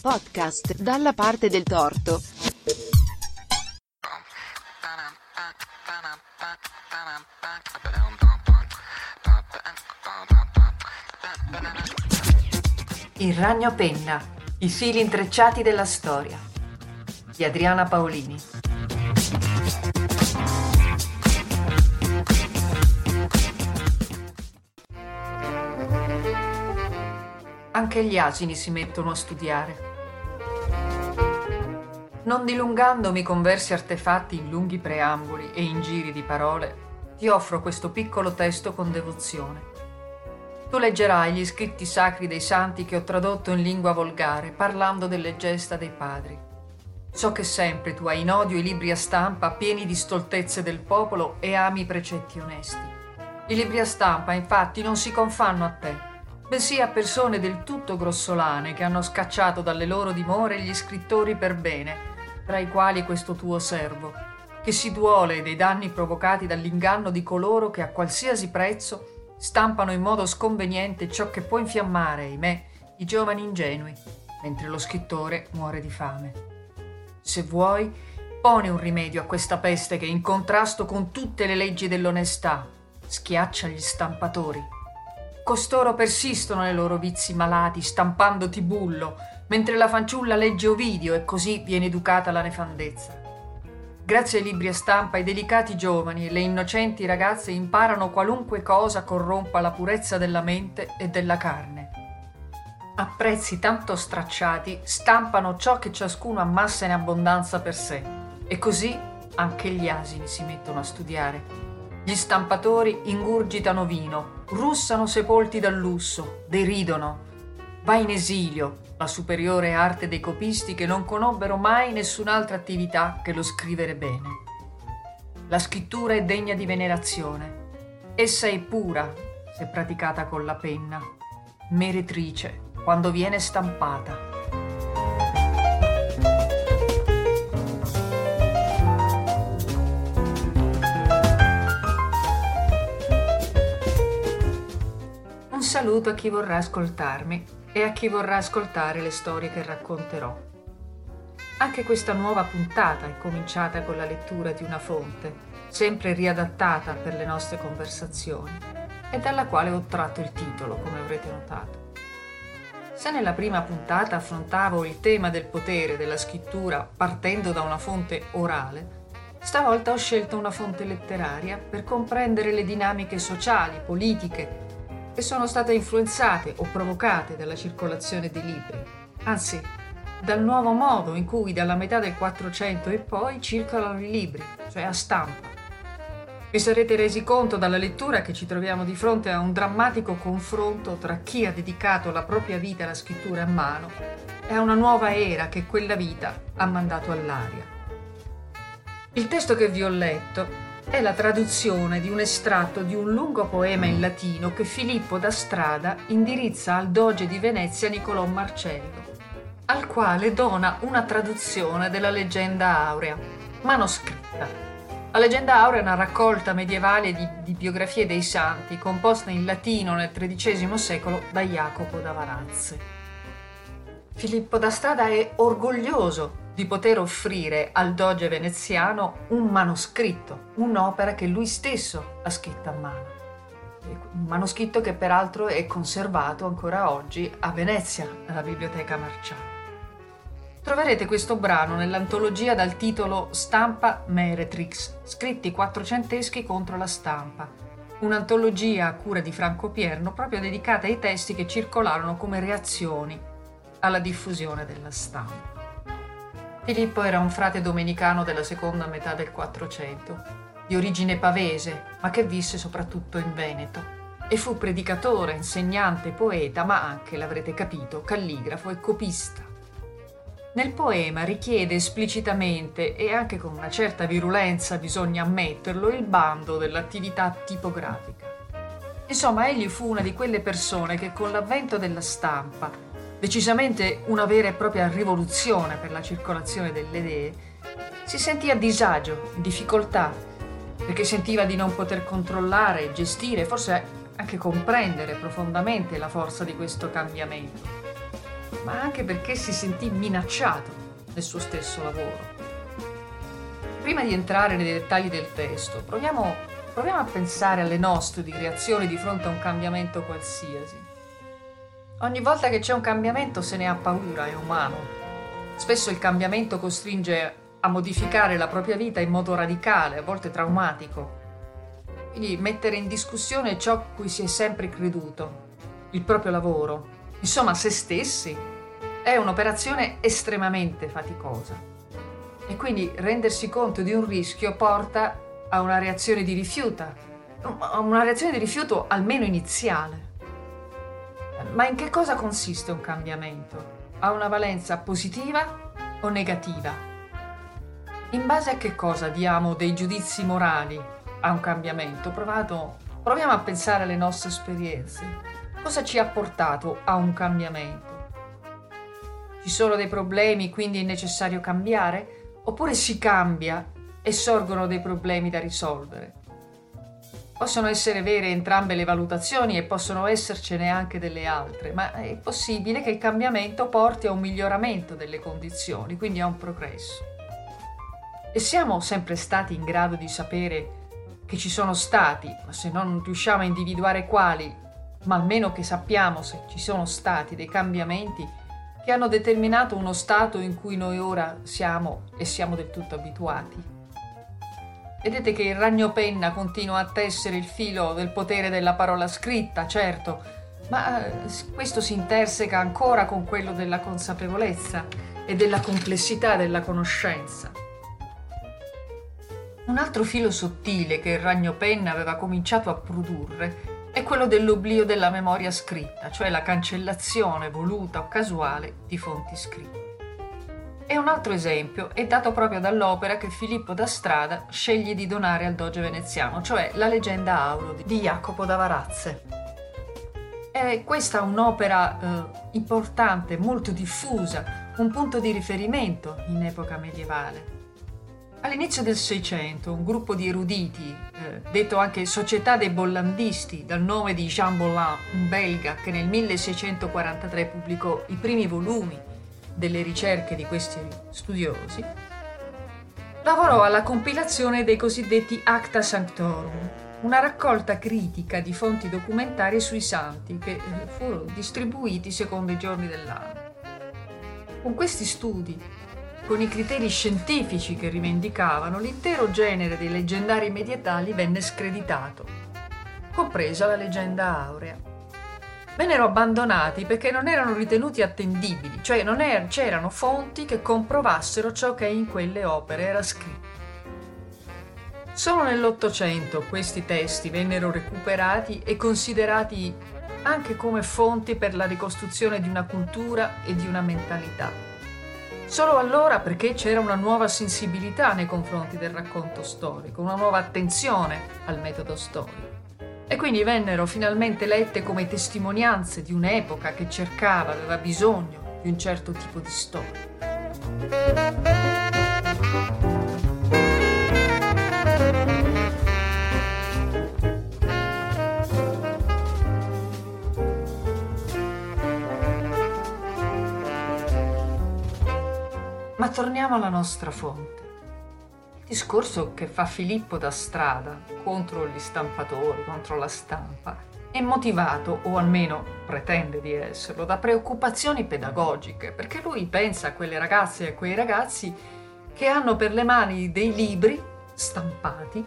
Podcast dalla parte del torto. Il ragno penna, i fili intrecciati della storia di Adriana Paolini. Anche gli asini si mettono a studiare. Non dilungandomi con versi artefatti in lunghi preamboli e in giri di parole, ti offro questo piccolo testo con devozione. Tu leggerai gli scritti sacri dei santi che ho tradotto in lingua volgare, parlando delle gesta dei padri. So che sempre tu hai in odio i libri a stampa pieni di stoltezze del popolo e ami i precetti onesti. I libri a stampa, infatti, non si confanno a te, bensì a persone del tutto grossolane che hanno scacciato dalle loro dimore gli scrittori per bene, tra i quali questo tuo servo, che si duole dei danni provocati dall'inganno di coloro che a qualsiasi prezzo stampano in modo sconveniente ciò che può infiammare, ahimè, i giovani ingenui, mentre lo scrittore muore di fame. Se vuoi, pone un rimedio a questa peste che, in contrasto con tutte le leggi dell'onestà, schiaccia gli stampatori. Costoro persistono nei loro vizi malati, stampando tibullo, mentre la fanciulla legge Ovidio e così viene educata alla nefandezza. Grazie ai libri a stampa i delicati giovani e le innocenti ragazze imparano qualunque cosa corrompa la purezza della mente e della carne. A prezzi tanto stracciati stampano ciò che ciascuno ammassa in abbondanza per sé e così anche gli asini si mettono a studiare. Gli stampatori ingurgitano vino, russano sepolti dal lusso, deridono. Va in esilio la superiore arte dei copisti che non conobbero mai nessun'altra attività che lo scrivere bene. La scrittura è degna di venerazione. Essa è pura se praticata con la penna, meretrice quando viene stampata. Saluto a chi vorrà ascoltarmi e a chi vorrà ascoltare le storie che racconterò. Anche questa nuova puntata è cominciata con la lettura di una fonte, sempre riadattata per le nostre conversazioni, e dalla quale ho tratto il titolo, come avrete notato. Se nella prima puntata affrontavo il tema del potere della scrittura partendo da una fonte orale, stavolta ho scelto una fonte letteraria per comprendere le dinamiche sociali, politiche che sono state influenzate o provocate dalla circolazione dei libri, anzi dal nuovo modo in cui dalla metà del 400 e poi circolano i libri, cioè a stampa. Vi sarete resi conto dalla lettura che ci troviamo di fronte a un drammatico confronto tra chi ha dedicato la propria vita alla scrittura a mano e a una nuova era che quella vita ha mandato all'aria. Il testo che vi ho letto è la traduzione di un estratto di un lungo poema in latino che Filippo da Strada indirizza al doge di Venezia Niccolò Marcello, al quale dona una traduzione della leggenda aurea, manoscritta. La leggenda aurea è una raccolta medievale di, di biografie dei santi composta in latino nel XIII secolo da Jacopo da Varazze. Filippo da Strada è orgoglioso di poter offrire al doge veneziano un manoscritto, un'opera che lui stesso ha scritto a mano. Un manoscritto che peraltro è conservato ancora oggi a Venezia, alla Biblioteca Marciana. Troverete questo brano nell'antologia dal titolo Stampa Meretrix, scritti quattrocenteschi contro la stampa, un'antologia a cura di Franco Pierno proprio dedicata ai testi che circolarono come reazioni alla diffusione della stampa. Filippo era un frate domenicano della seconda metà del Quattrocento, di origine pavese, ma che visse soprattutto in Veneto. E fu predicatore, insegnante, poeta, ma anche, l'avrete capito, calligrafo e copista. Nel poema richiede esplicitamente, e anche con una certa virulenza bisogna ammetterlo, il bando dell'attività tipografica. Insomma, egli fu una di quelle persone che con l'avvento della stampa decisamente una vera e propria rivoluzione per la circolazione delle idee, si sentì a disagio, in difficoltà, perché sentiva di non poter controllare, gestire, forse anche comprendere profondamente la forza di questo cambiamento. ma anche perché si sentì minacciato nel suo stesso lavoro. Prima di entrare nei dettagli del testo, proviamo, proviamo a pensare alle nostre di reazione di fronte a un cambiamento qualsiasi. Ogni volta che c'è un cambiamento se ne ha paura, è umano. Spesso il cambiamento costringe a modificare la propria vita in modo radicale, a volte traumatico. Quindi mettere in discussione ciò cui si è sempre creduto, il proprio lavoro, insomma se stessi, è un'operazione estremamente faticosa. E quindi rendersi conto di un rischio porta a una reazione di rifiuto, una reazione di rifiuto almeno iniziale. Ma in che cosa consiste un cambiamento? Ha una valenza positiva o negativa? In base a che cosa diamo dei giudizi morali a un cambiamento? Provato, proviamo a pensare alle nostre esperienze. Cosa ci ha portato a un cambiamento? Ci sono dei problemi, quindi è necessario cambiare? Oppure si cambia e sorgono dei problemi da risolvere? Possono essere vere entrambe le valutazioni e possono essercene anche delle altre, ma è possibile che il cambiamento porti a un miglioramento delle condizioni, quindi a un progresso. E siamo sempre stati in grado di sapere che ci sono stati, ma se non riusciamo a individuare quali, ma almeno che sappiamo se ci sono stati dei cambiamenti che hanno determinato uno stato in cui noi ora siamo e siamo del tutto abituati. Vedete che il ragno penna continua a tessere il filo del potere della parola scritta, certo, ma eh, questo si interseca ancora con quello della consapevolezza e della complessità della conoscenza. Un altro filo sottile che il ragno penna aveva cominciato a produrre è quello dell'oblio della memoria scritta, cioè la cancellazione voluta o casuale di fonti scritte. E un altro esempio è dato proprio dall'opera che Filippo da Strada sceglie di donare al Doge veneziano, cioè La leggenda auro di Jacopo da Varazze. È questa un'opera eh, importante, molto diffusa, un punto di riferimento in epoca medievale. All'inizio del Seicento, un gruppo di eruditi, eh, detto anche Società dei Bollandisti, dal nome di Jean Bolland, un belga che nel 1643 pubblicò i primi volumi delle ricerche di questi studiosi, lavorò alla compilazione dei cosiddetti Acta Sanctorum, una raccolta critica di fonti documentarie sui santi che eh, furono distribuiti secondo i giorni dell'anno. Con questi studi con i criteri scientifici che rivendicavano, l'intero genere dei leggendari medietali venne screditato, compresa la leggenda aurea. Vennero abbandonati perché non erano ritenuti attendibili, cioè non er- c'erano fonti che comprovassero ciò che in quelle opere era scritto. Solo nell'Ottocento questi testi vennero recuperati e considerati anche come fonti per la ricostruzione di una cultura e di una mentalità. Solo allora perché c'era una nuova sensibilità nei confronti del racconto storico, una nuova attenzione al metodo storico. E quindi vennero finalmente lette come testimonianze di un'epoca che cercava, aveva bisogno di un certo tipo di storia. Ma torniamo alla nostra fonte. Discorso che fa Filippo da strada contro gli stampatori, contro la stampa, è motivato, o almeno pretende di esserlo, da preoccupazioni pedagogiche, perché lui pensa a quelle ragazze e a quei ragazzi che hanno per le mani dei libri stampati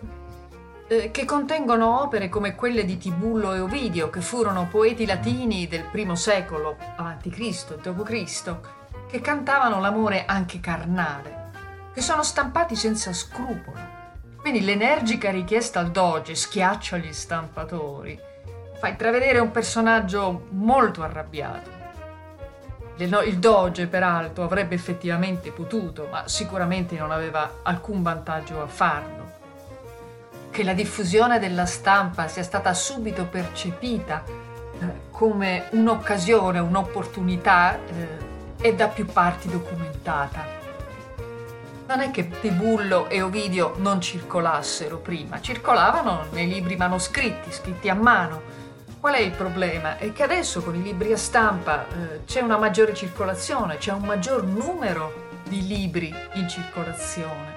eh, che contengono opere come quelle di Tibullo e Ovidio, che furono poeti latini del primo secolo a.C., d.C., che cantavano l'amore anche carnale, che sono stampati senza scrupolo. Quindi l'energica richiesta al doge schiaccia gli stampatori, fa intravedere un personaggio molto arrabbiato. Il doge, peraltro, avrebbe effettivamente potuto, ma sicuramente non aveva alcun vantaggio a farlo. Che la diffusione della stampa sia stata subito percepita eh, come un'occasione, un'opportunità, eh, è da più parti documentata. Non è che Tibullo e Ovidio non circolassero prima, circolavano nei libri manoscritti, scritti a mano, Qual è il problema? È che adesso con i libri a stampa eh, c'è una maggiore circolazione, c'è un maggior numero di libri in circolazione.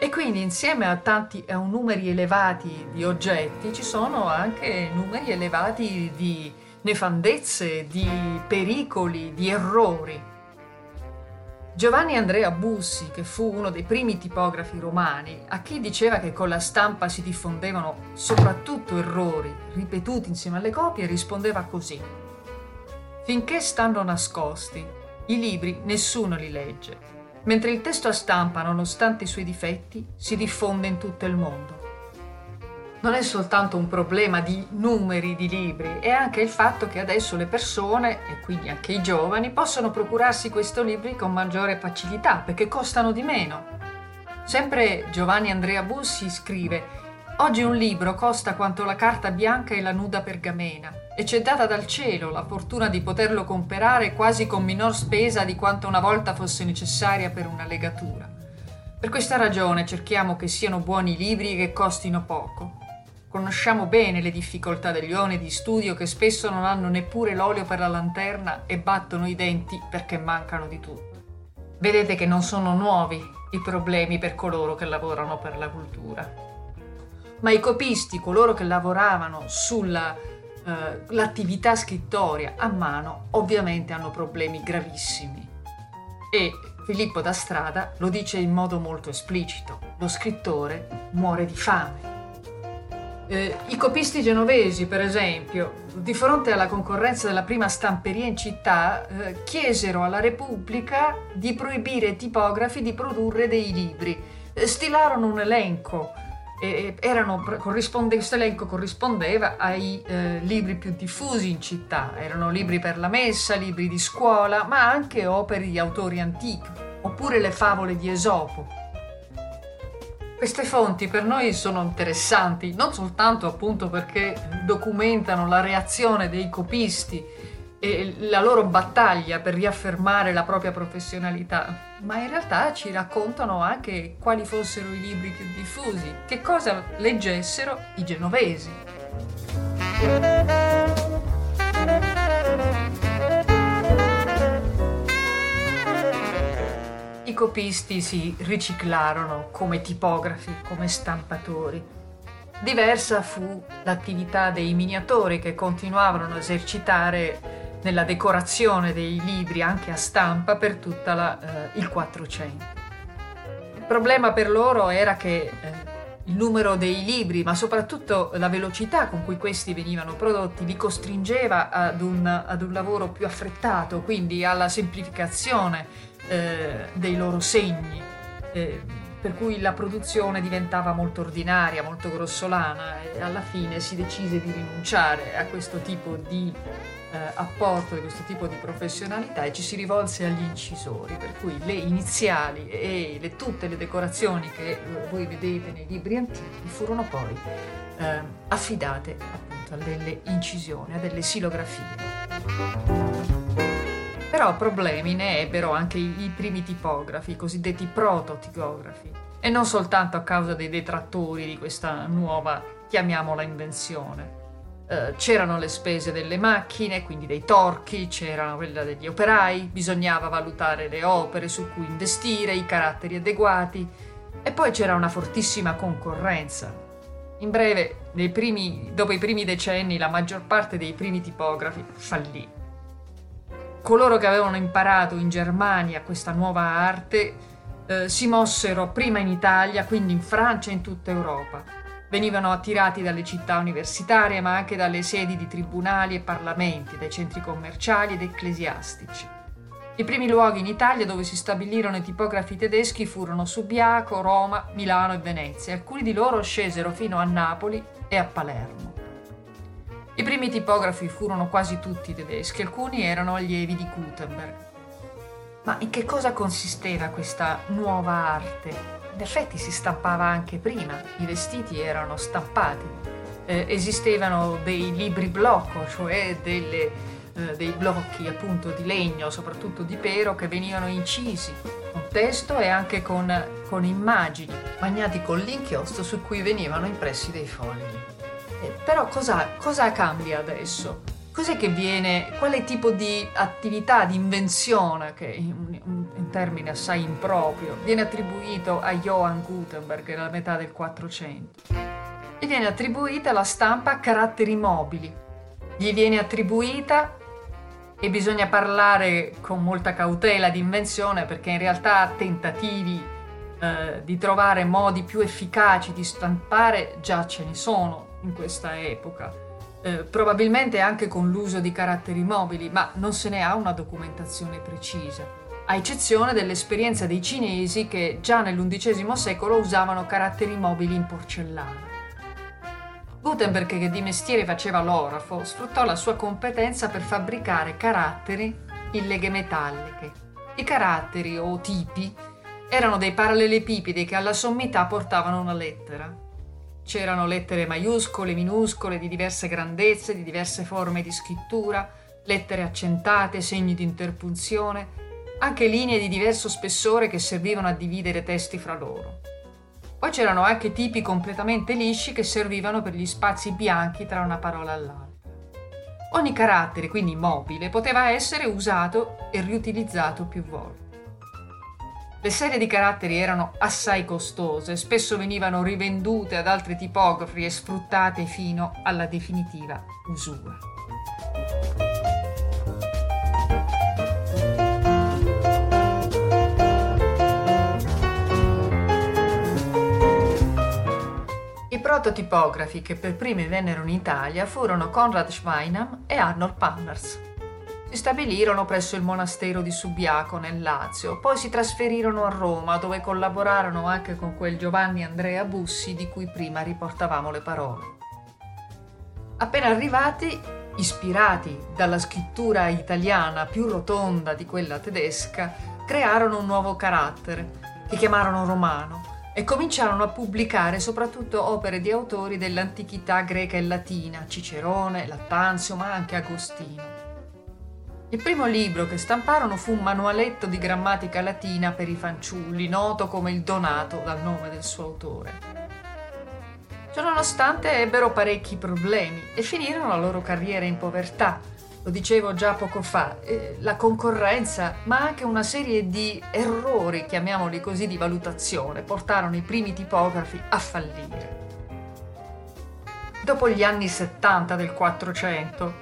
E quindi insieme a tanti a numeri elevati di oggetti ci sono anche numeri elevati di nefandezze, di pericoli, di errori. Giovanni Andrea Bussi, che fu uno dei primi tipografi romani, a chi diceva che con la stampa si diffondevano soprattutto errori ripetuti insieme alle copie, rispondeva così. Finché stanno nascosti, i libri nessuno li legge, mentre il testo a stampa, nonostante i suoi difetti, si diffonde in tutto il mondo non è soltanto un problema di numeri di libri, è anche il fatto che adesso le persone, e quindi anche i giovani, possono procurarsi questi libri con maggiore facilità perché costano di meno. Sempre Giovanni Andrea Bussi scrive Oggi un libro costa quanto la carta bianca e la nuda pergamena e c'è data dal cielo la fortuna di poterlo comprare quasi con minor spesa di quanto una volta fosse necessaria per una legatura. Per questa ragione cerchiamo che siano buoni libri e che costino poco. Conosciamo bene le difficoltà degli uomini di studio che spesso non hanno neppure l'olio per la lanterna e battono i denti perché mancano di tutto. Vedete che non sono nuovi i problemi per coloro che lavorano per la cultura. Ma i copisti, coloro che lavoravano sull'attività eh, scrittoria a mano, ovviamente hanno problemi gravissimi. E Filippo da Strada lo dice in modo molto esplicito, lo scrittore muore di fame. Eh, I copisti genovesi, per esempio, di fronte alla concorrenza della prima stamperia in città, eh, chiesero alla Repubblica di proibire ai tipografi di produrre dei libri. Eh, stilarono un elenco. Erano, questo elenco corrispondeva ai eh, libri più diffusi in città. Erano libri per la messa, libri di scuola, ma anche opere di autori antichi, oppure le favole di Esopo queste fonti per noi sono interessanti non soltanto appunto perché documentano la reazione dei copisti e la loro battaglia per riaffermare la propria professionalità, ma in realtà ci raccontano anche quali fossero i libri più diffusi, che cosa leggessero i genovesi. I copisti si riciclarono come tipografi, come stampatori. Diversa fu l'attività dei miniatori che continuavano a esercitare nella decorazione dei libri anche a stampa per tutto eh, il 400. Il problema per loro era che eh, il numero dei libri, ma soprattutto la velocità con cui questi venivano prodotti, li costringeva ad un, ad un lavoro più affrettato, quindi alla semplificazione eh, dei loro segni, eh, per cui la produzione diventava molto ordinaria, molto grossolana e alla fine si decise di rinunciare a questo tipo di eh, apporto, a questo tipo di professionalità e ci si rivolse agli incisori, per cui le iniziali e le, tutte le decorazioni che eh, voi vedete nei libri antichi furono poi eh, affidate appunto a delle incisioni, a delle silografie. Però problemi ne ebbero anche i, primi tipografi, i cosiddetti prototipografi, e non soltanto a causa dei detrattori di questa nuova, chiamiamola, invenzione. Uh, c'erano le spese delle macchine, quindi dei torchi, c'era quella degli operai, bisognava valutare le opere su cui investire, i caratteri adeguati e poi c'era una fortissima concorrenza. In breve, primi, dopo i primi decenni la maggior parte dei primi tipografi fallì coloro che avevano imparato in Germania questa nuova arte eh, si mossero prima in Italia, quindi in Francia e in tutta Europa. Venivano attirati dalle città universitarie, ma anche dalle sedi di tribunali e parlamenti, dai centri commerciali ed ecclesiastici. I primi luoghi in Italia dove si stabilirono i tipografi tedeschi furono Subiaco, Roma, Milano e Venezia. Alcuni di loro scesero fino a Napoli e a Palermo. I primi tipografi furono quasi tutti tedeschi, alcuni erano allievi di Gutenberg. Ma in che cosa consisteva questa nuova arte? In effetti si stampava anche prima, i vestiti erano stampati, eh, esistevano dei libri blocco, cioè delle, eh, dei blocchi appunto di legno, soprattutto di pero, che venivano incisi con testo e anche con, con immagini, bagnati con l'inchiostro su cui venivano impressi dei fogli però cosa, cosa cambia adesso? Cos'è che viene, quale tipo di attività, di invenzione, che è un, un, termine assai improprio, viene attribuito a Johann Gutenberg nella metà del 400? Gli viene attribuita la stampa a caratteri mobili, gli viene attribuita, e bisogna parlare con molta cautela di invenzione perché in realtà tentativi eh, di trovare modi più efficaci di stampare già ce ne sono in questa epoca eh, probabilmente anche con l'uso di caratteri mobili, ma non se ne ha una documentazione precisa, a eccezione dell'esperienza dei cinesi che già nell'undicesimo secolo usavano caratteri mobili in porcellana. Gutenberg, che di mestiere faceva l'orafo, sfruttò la sua competenza per fabbricare caratteri in leghe metalliche. I caratteri o tipi erano dei parallelepipedi che alla sommità portavano una lettera. C'erano lettere maiuscole, minuscole, di diverse grandezze, di diverse forme di scrittura, lettere accentate, segni di interpunzione, anche linee di diverso spessore che servivano a dividere testi fra loro. Poi c'erano anche tipi completamente lisci che servivano per gli spazi bianchi tra una parola all'altra. Ogni carattere, quindi mobile, poteva essere usato e riutilizzato più volte. Le serie di caratteri erano assai costose, spesso venivano rivendute ad altri tipografi e sfruttate fino alla definitiva usura. I prototipografi che per primi vennero in Italia furono Konrad Schweinam e Arnold Panners stabilirono presso il monastero di Subiaco nel Lazio, poi si trasferirono a Roma dove collaborarono anche con quel Giovanni Andrea Bussi di cui prima riportavamo le parole. Appena arrivati, ispirati dalla scrittura italiana più rotonda di quella tedesca, crearono un nuovo carattere che chiamarono romano e cominciarono a pubblicare soprattutto opere di autori dell'antichità greca e latina, Cicerone, Lattanzio, ma anche Agostino. Il primo libro che stamparono fu un manualetto di grammatica latina per i fanciulli, noto come il Donato dal nome del suo autore. Ciononostante ebbero parecchi problemi e finirono la loro carriera in povertà. Lo dicevo già poco fa, eh, la concorrenza, ma anche una serie di errori, chiamiamoli così, di valutazione, portarono i primi tipografi a fallire. Dopo gli anni 70 del 400,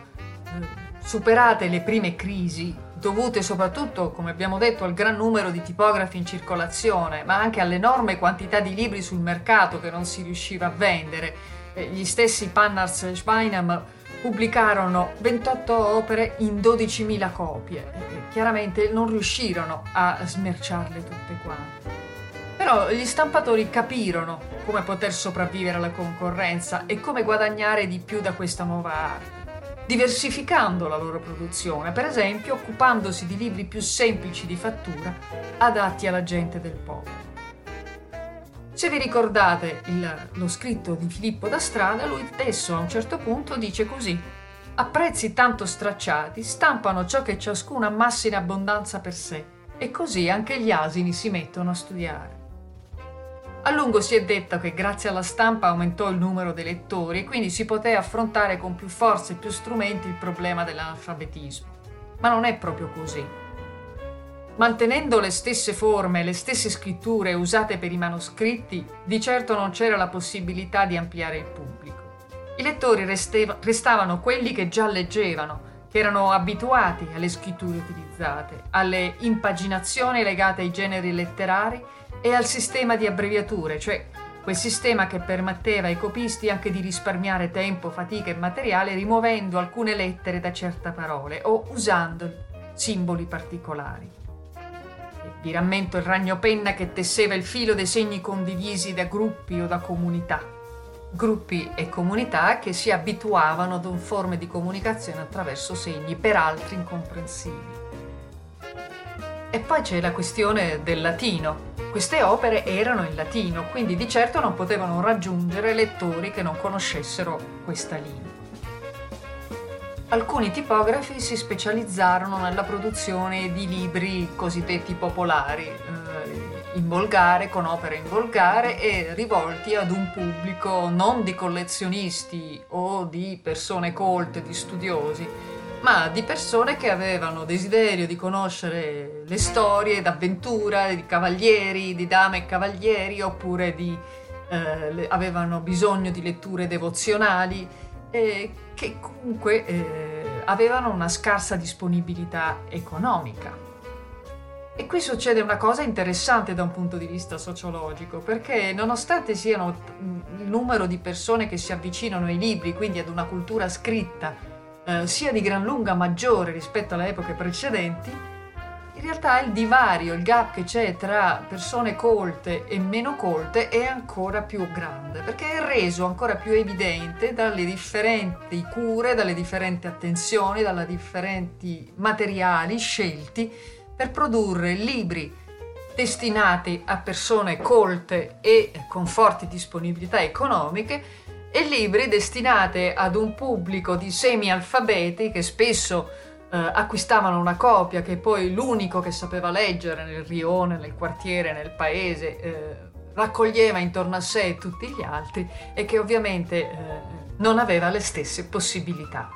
eh, Superate le prime crisi, dovute soprattutto, come abbiamo detto, al gran numero di tipografi in circolazione, ma anche all'enorme quantità di libri sul mercato che non si riusciva a vendere, eh, gli stessi Pannars e Schweinam pubblicarono 28 opere in 12.000 copie. Chiaramente non riuscirono a smerciarle tutte quante. Però gli stampatori capirono come poter sopravvivere alla concorrenza e come guadagnare di più da questa nuova arte diversificando la loro produzione, per esempio occupandosi di libri più semplici di fattura adatti alla gente del popolo. Se vi ricordate il, lo scritto di Filippo da Strada, lui stesso a un certo punto dice così: A prezzi tanto stracciati stampano ciò che ciascuno ammassa in abbondanza per sé, e così anche gli asini si mettono a studiare. A lungo si è detto che grazie alla stampa aumentò il numero dei lettori e quindi si poté affrontare con più forza e più strumenti il problema dell'analfabetismo. Ma non è proprio così. Mantenendo le stesse forme le stesse scritture usate per i manoscritti, di certo non c'era la possibilità di ampliare il pubblico. I lettori resteva, restavano quelli che già leggevano, che erano abituati alle scritture utilizzate, alle impaginazioni legate ai generi letterari e al sistema di abbreviature, cioè quel sistema che permetteva ai copisti anche di risparmiare tempo, fatica e materiale rimuovendo alcune lettere da certe parole o usando simboli particolari. vi rammento il ragno penna che tesseva il filo dei segni condivisi da gruppi o da comunità. Gruppi e comunità che si abituavano ad un forme di comunicazione attraverso segni per altri incomprensibili. E poi c'è la questione del latino, queste opere erano in latino, quindi di certo non potevano raggiungere lettori che non conoscessero questa lingua. Alcuni tipografi si specializzarono nella produzione di libri cosiddetti popolari, eh, in volgare, con opere in volgare e rivolti ad un pubblico non di collezionisti o di persone colte, di studiosi, ma di persone che avevano desiderio di conoscere le storie d'avventura, di cavalieri, di dame e cavalieri, oppure di, eh, le, avevano bisogno di letture devozionali, eh, che comunque eh, avevano una scarsa disponibilità economica. E qui succede una cosa interessante da un punto di vista sociologico, perché nonostante siano il numero di persone che si avvicinano ai libri, quindi ad una cultura scritta, eh, sia di gran lunga maggiore rispetto alle epoche precedenti, in realtà il divario, il gap che c'è tra persone colte e meno colte è ancora più grande, perché è reso ancora più evidente dalle differenti cure, dalle differenti attenzioni, dalle differenti materiali scelti per produrre libri destinati a persone colte e con forti disponibilità economiche e libri destinati ad un pubblico di semi-alfabeti che spesso eh, acquistavano una copia che poi l'unico che sapeva leggere nel rione, nel quartiere, nel paese eh, raccoglieva intorno a sé tutti gli altri e che ovviamente eh, non aveva le stesse possibilità.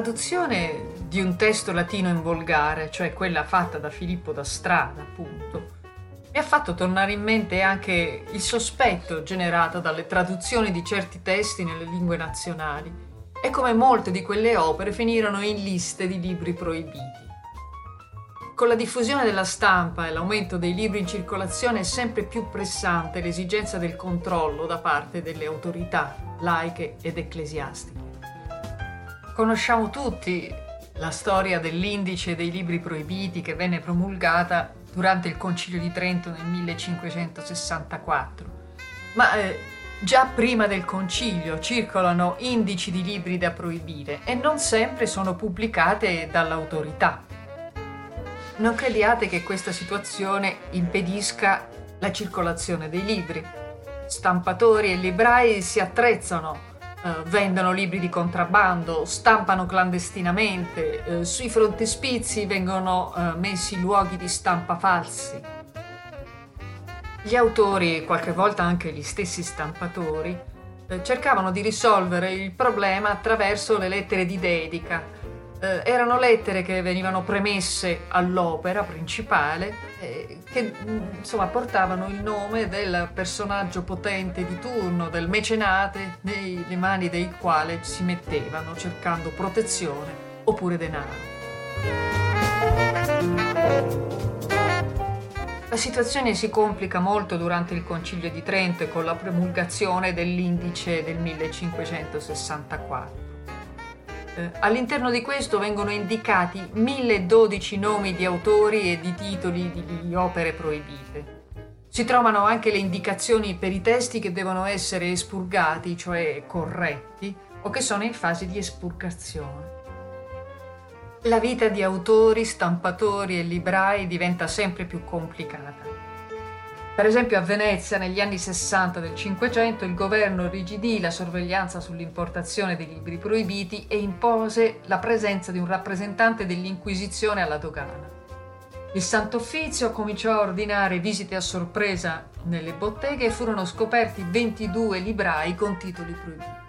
Traduzione di un testo latino in volgare, cioè quella fatta da Filippo da Strada, appunto, mi ha fatto tornare in mente anche il sospetto generato dalle traduzioni di certi testi nelle lingue nazionali e come molte di quelle opere finirono in liste di libri proibiti. Con la diffusione della stampa e l'aumento dei libri in circolazione è sempre più pressante l'esigenza del controllo da parte delle autorità laiche ed ecclesiastiche. Conosciamo tutti la storia dell'indice dei libri proibiti che venne promulgata durante il Concilio di Trento nel 1564. Ma eh, già prima del concilio circolano indici di libri da proibire e non sempre sono pubblicate dall'autorità. Non crediate che questa situazione impedisca la circolazione dei libri. Stampatori e librai si attrezzano Uh, vendono libri di contrabbando, stampano clandestinamente, uh, sui frontespizi vengono uh, messi luoghi di stampa falsi. Gli autori, qualche volta anche gli stessi stampatori, cercavano di risolvere il problema attraverso le lettere di dedica, eh, erano lettere che venivano premesse all'opera principale eh, che insomma portavano il nome del personaggio potente di turno, del mecenate, nelle mani del quale si mettevano cercando protezione oppure denaro. La situazione si complica molto durante il Concilio di Trento e con la promulgazione dell'indice del 1564. Eh, all'interno di questo vengono indicati 1012 nomi di autori e di titoli di opere proibite. Si trovano anche le indicazioni per i testi che devono essere espurgati, cioè corretti, o che sono in fase di espurgazione. La vita di autori, stampatori e librai diventa sempre più complicata. Per esempio a Venezia negli anni 60 del Cinquecento il governo rigidì la sorveglianza sull'importazione dei libri proibiti e impose la presenza di un rappresentante dell'Inquisizione alla dogana. Il Santo Uffizio cominciò a ordinare visite a sorpresa nelle botteghe e furono scoperti 22 librai con titoli proibiti.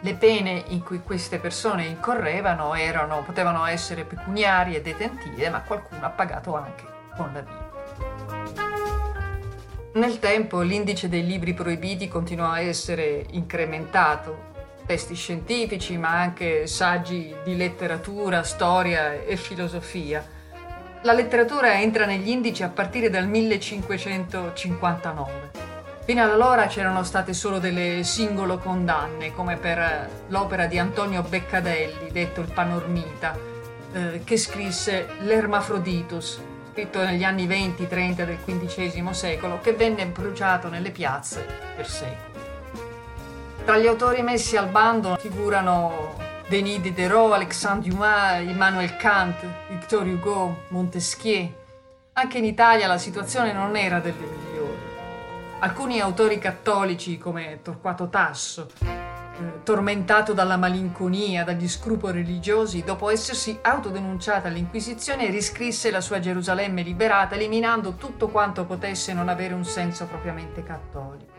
Le pene in cui queste persone incorrevano erano, potevano essere pecuniarie e detentive, ma qualcuno ha pagato anche con la vita. Nel tempo l'indice dei libri proibiti continuò a essere incrementato, testi scientifici ma anche saggi di letteratura, storia e filosofia. La letteratura entra negli indici a partire dal 1559. Fino ad allora c'erano state solo delle singole condanne, come per l'opera di Antonio Beccadelli, detto il Panormita, eh, che scrisse L'Ermafroditus, scritto negli anni 20-30 del XV secolo, che venne bruciato nelle piazze per secoli. Tra gli autori messi al bando figurano Denis Diderot, Alexandre Dumas, Immanuel Kant, Victor Hugo, Montesquieu. Anche in Italia la situazione non era delle migliori. Alcuni autori cattolici come Torquato Tasso eh, tormentato dalla malinconia, dagli scrupoli religiosi, dopo essersi autodenunciata all'Inquisizione, riscrisse la sua Gerusalemme liberata, eliminando tutto quanto potesse non avere un senso propriamente cattolico.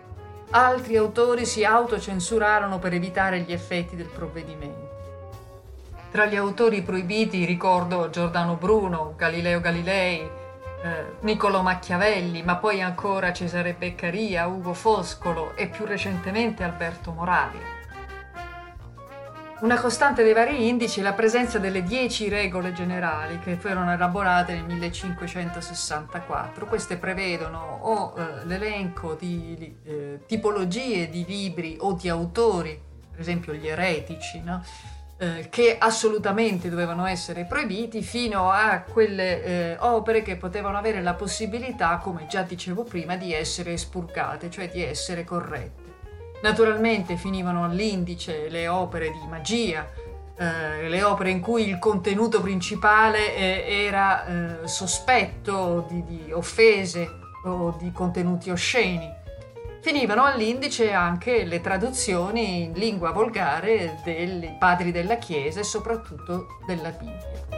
Altri autori si autocensurarono per evitare gli effetti del provvedimento. Tra gli autori proibiti ricordo Giordano Bruno, Galileo Galilei, eh, Niccolò Machiavelli, ma poi ancora Cesare Beccaria, Ugo Foscolo e più recentemente Alberto Moravia. Una costante dei vari indici è la presenza delle dieci regole generali che furono elaborate nel 1564. Queste prevedono o eh, l'elenco di eh, tipologie di libri o di autori, per esempio gli eretici, no? eh, che assolutamente dovevano essere proibiti, fino a quelle eh, opere che potevano avere la possibilità, come già dicevo prima, di essere espurgate, cioè di essere corrette. Naturalmente finivano all'indice le opere di magia, eh, le opere in cui il contenuto principale eh, era eh, sospetto di, di offese o di contenuti osceni. Finivano all'indice anche le traduzioni in lingua volgare dei padri della Chiesa e soprattutto della Bibbia.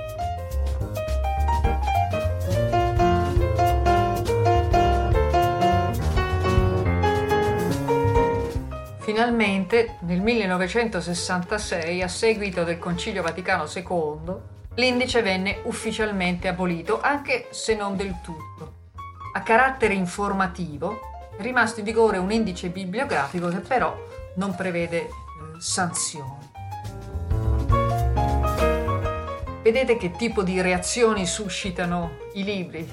Finalmente, nel 1966, a seguito del Concilio Vaticano II, l'indice venne ufficialmente abolito, anche se non del tutto. A carattere informativo è rimasto in vigore un indice bibliografico che però non prevede eh, sanzioni. Vedete che tipo di reazioni suscitano i libri?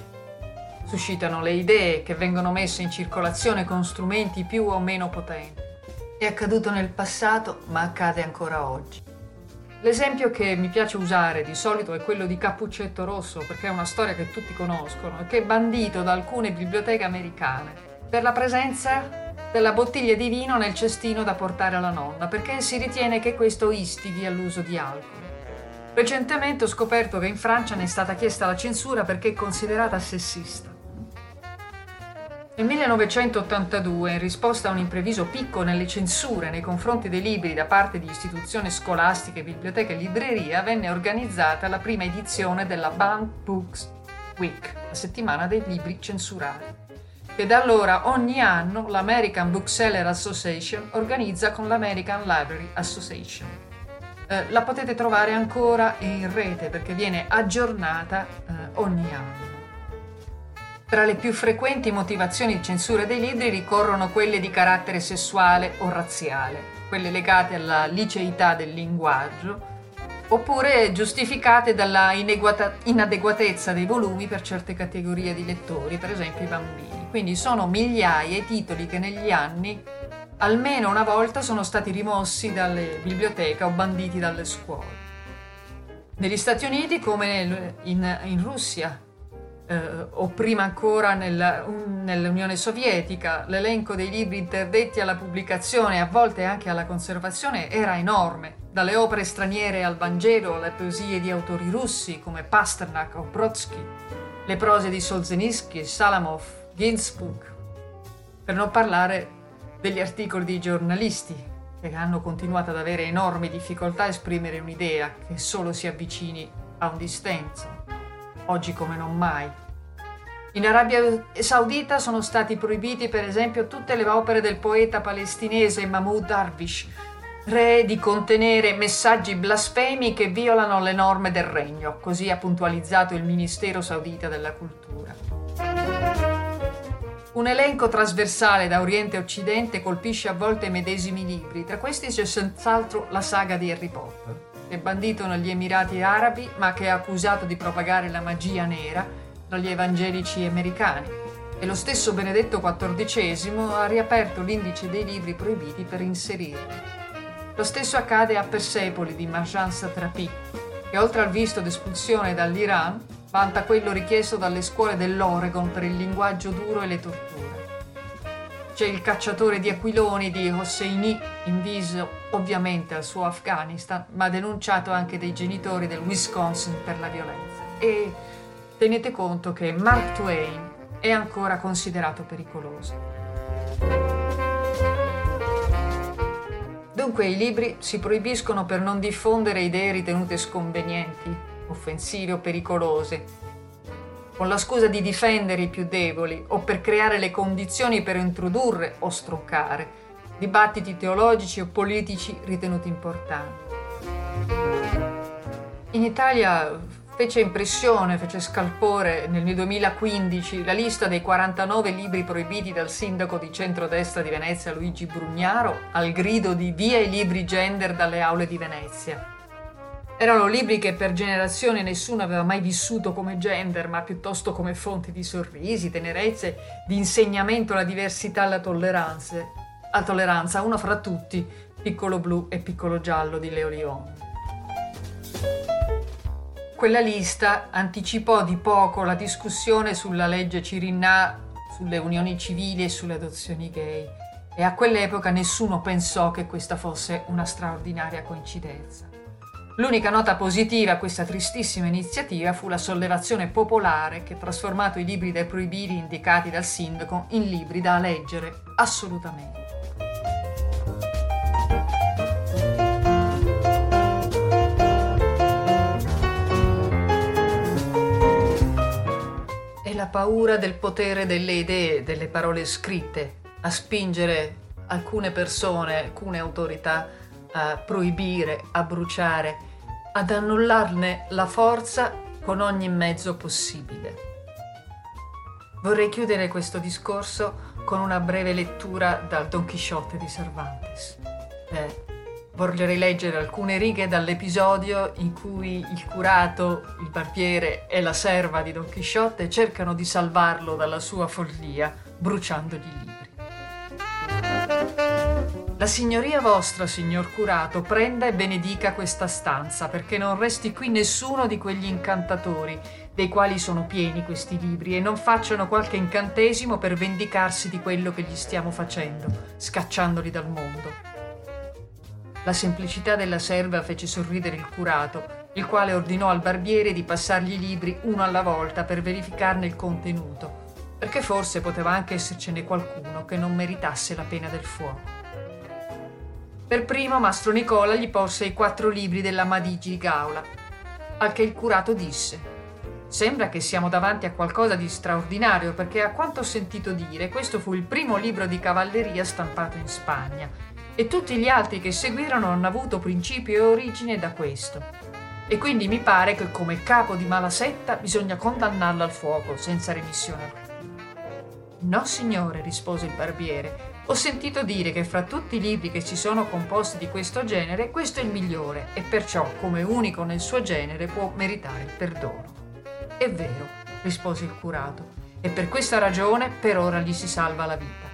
Suscitano le idee che vengono messe in circolazione con strumenti più o meno potenti. È accaduto nel passato, ma accade ancora oggi. L'esempio che mi piace usare di solito è quello di Cappuccetto Rosso, perché è una storia che tutti conoscono e che è bandito da alcune biblioteche americane per la presenza della bottiglia di vino nel cestino da portare alla nonna, perché si ritiene che questo istighi all'uso di alcol. Recentemente ho scoperto che in Francia ne è stata chiesta la censura perché è considerata sessista. Nel 1982, in risposta a un impreviso picco nelle censure nei confronti dei libri da parte di istituzioni scolastiche, biblioteche e librerie, venne organizzata la prima edizione della Banned Books Week, la settimana dei libri censurati. E da allora ogni anno l'American Bookseller Association organizza con l'American Library Association. Eh, la potete trovare ancora in rete perché viene aggiornata eh, ogni anno. Tra le più frequenti motivazioni di censura dei libri ricorrono quelle di carattere sessuale o razziale, quelle legate alla liceità del linguaggio, oppure giustificate dalla inadeguatezza dei volumi per certe categorie di lettori, per esempio i bambini. Quindi sono migliaia i titoli che negli anni almeno una volta sono stati rimossi dalle biblioteche o banditi dalle scuole. Negli Stati Uniti, come in, in Russia, eh, o prima ancora nel, um, nell'Unione Sovietica, l'elenco dei libri interdetti alla pubblicazione e a volte anche alla conservazione era enorme, dalle opere straniere al Vangelo alle poesie di autori russi come Pasternak o Brodsky, le prose di Solzhenitsyn, Salamov, Ginsburg, per non parlare degli articoli di giornalisti che hanno continuato ad avere enormi difficoltà a esprimere un'idea che solo si avvicini a un distenso oggi come non mai. In Arabia Saudita sono stati proibiti per esempio tutte le opere del poeta palestinese Mahmoud Darwish, re di contenere messaggi blasfemi che violano le norme del regno, così ha puntualizzato il Ministero Saudita della Cultura. Un elenco trasversale da Oriente a Occidente colpisce a volte i medesimi libri, tra questi c'è senz'altro la saga di Harry Potter è bandito negli Emirati Arabi ma che è accusato di propagare la magia nera tra gli evangelici americani. E lo stesso Benedetto XIV ha riaperto l'indice dei libri proibiti per inserirli. Lo stesso accade a Persepoli di Marjan Satrapi, che oltre al visto d'espulsione dall'Iran, vanta quello richiesto dalle scuole dell'Oregon per il linguaggio duro e le torture. C'è il cacciatore di aquiloni di Hosseini, inviso ovviamente al suo Afghanistan, ma denunciato anche dai genitori del Wisconsin per la violenza. E tenete conto che Mark Twain è ancora considerato pericoloso. Dunque i libri si proibiscono per non diffondere idee ritenute sconvenienti, offensive o pericolose, con la scusa di difendere i più deboli o per creare le condizioni per introdurre o stroncare dibattiti teologici o politici ritenuti importanti. In Italia fece impressione, fece scalpore nel 2015 la lista dei 49 libri proibiti dal sindaco di centrodestra di Venezia Luigi Brugnaro al grido di via i libri gender dalle aule di Venezia. Erano libri che per generazioni nessuno aveva mai vissuto come gender, ma piuttosto come fonti di sorrisi, tenerezze, di insegnamento alla diversità e alla tolleranza. A tolleranza, uno fra tutti, Piccolo Blu e Piccolo Giallo di Leo Leone. Quella lista anticipò di poco la discussione sulla legge Cirinà sulle unioni civili e sulle adozioni gay e a quell'epoca nessuno pensò che questa fosse una straordinaria coincidenza. L'unica nota positiva a questa tristissima iniziativa fu la sollevazione popolare che ha trasformato i libri dai proibiti indicati dal sindaco in libri da leggere assolutamente. la paura del potere delle idee, delle parole scritte, a spingere alcune persone, alcune autorità a proibire, a bruciare, ad annullarne la forza con ogni mezzo possibile. Vorrei chiudere questo discorso con una breve lettura dal Don Chisciotte di Cervantes. Eh, Vorrei leggere alcune righe dall'episodio in cui il curato, il barbiere e la serva di Don Chisciotte cercano di salvarlo dalla sua follia bruciandogli i libri. La signoria vostra, signor curato, prenda e benedica questa stanza, perché non resti qui nessuno di quegli incantatori, dei quali sono pieni questi libri, e non facciano qualche incantesimo per vendicarsi di quello che gli stiamo facendo, scacciandoli dal mondo. La semplicità della serva fece sorridere il curato, il quale ordinò al barbiere di passargli i libri uno alla volta per verificarne il contenuto, perché forse poteva anche essercene qualcuno che non meritasse la pena del fuoco. Per primo Mastro Nicola gli porse i quattro libri della Madigi di Gaula, al che il curato disse Sembra che siamo davanti a qualcosa di straordinario perché a quanto ho sentito dire questo fu il primo libro di cavalleria stampato in Spagna e tutti gli altri che seguirono hanno avuto principio e origine da questo. E quindi mi pare che come capo di Malasetta bisogna condannarlo al fuoco senza remissione alcuna. No, signore, rispose il barbiere. Ho sentito dire che fra tutti i libri che ci sono composti di questo genere, questo è il migliore e perciò, come unico nel suo genere, può meritare il perdono. È vero, rispose il curato, e per questa ragione per ora gli si salva la vita.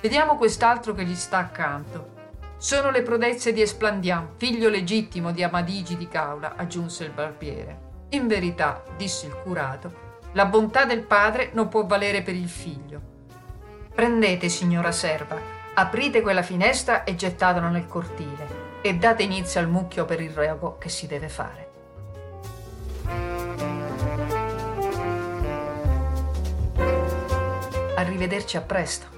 Vediamo quest'altro che gli sta accanto. Sono le prodezze di Esplandian, figlio legittimo di Amadigi di Caula, aggiunse il barbiere. In verità, disse il curato, la bontà del padre non può valere per il figlio. Prendete, signora serva, aprite quella finestra e gettatela nel cortile e date inizio al mucchio per il rego che si deve fare. Arrivederci a presto.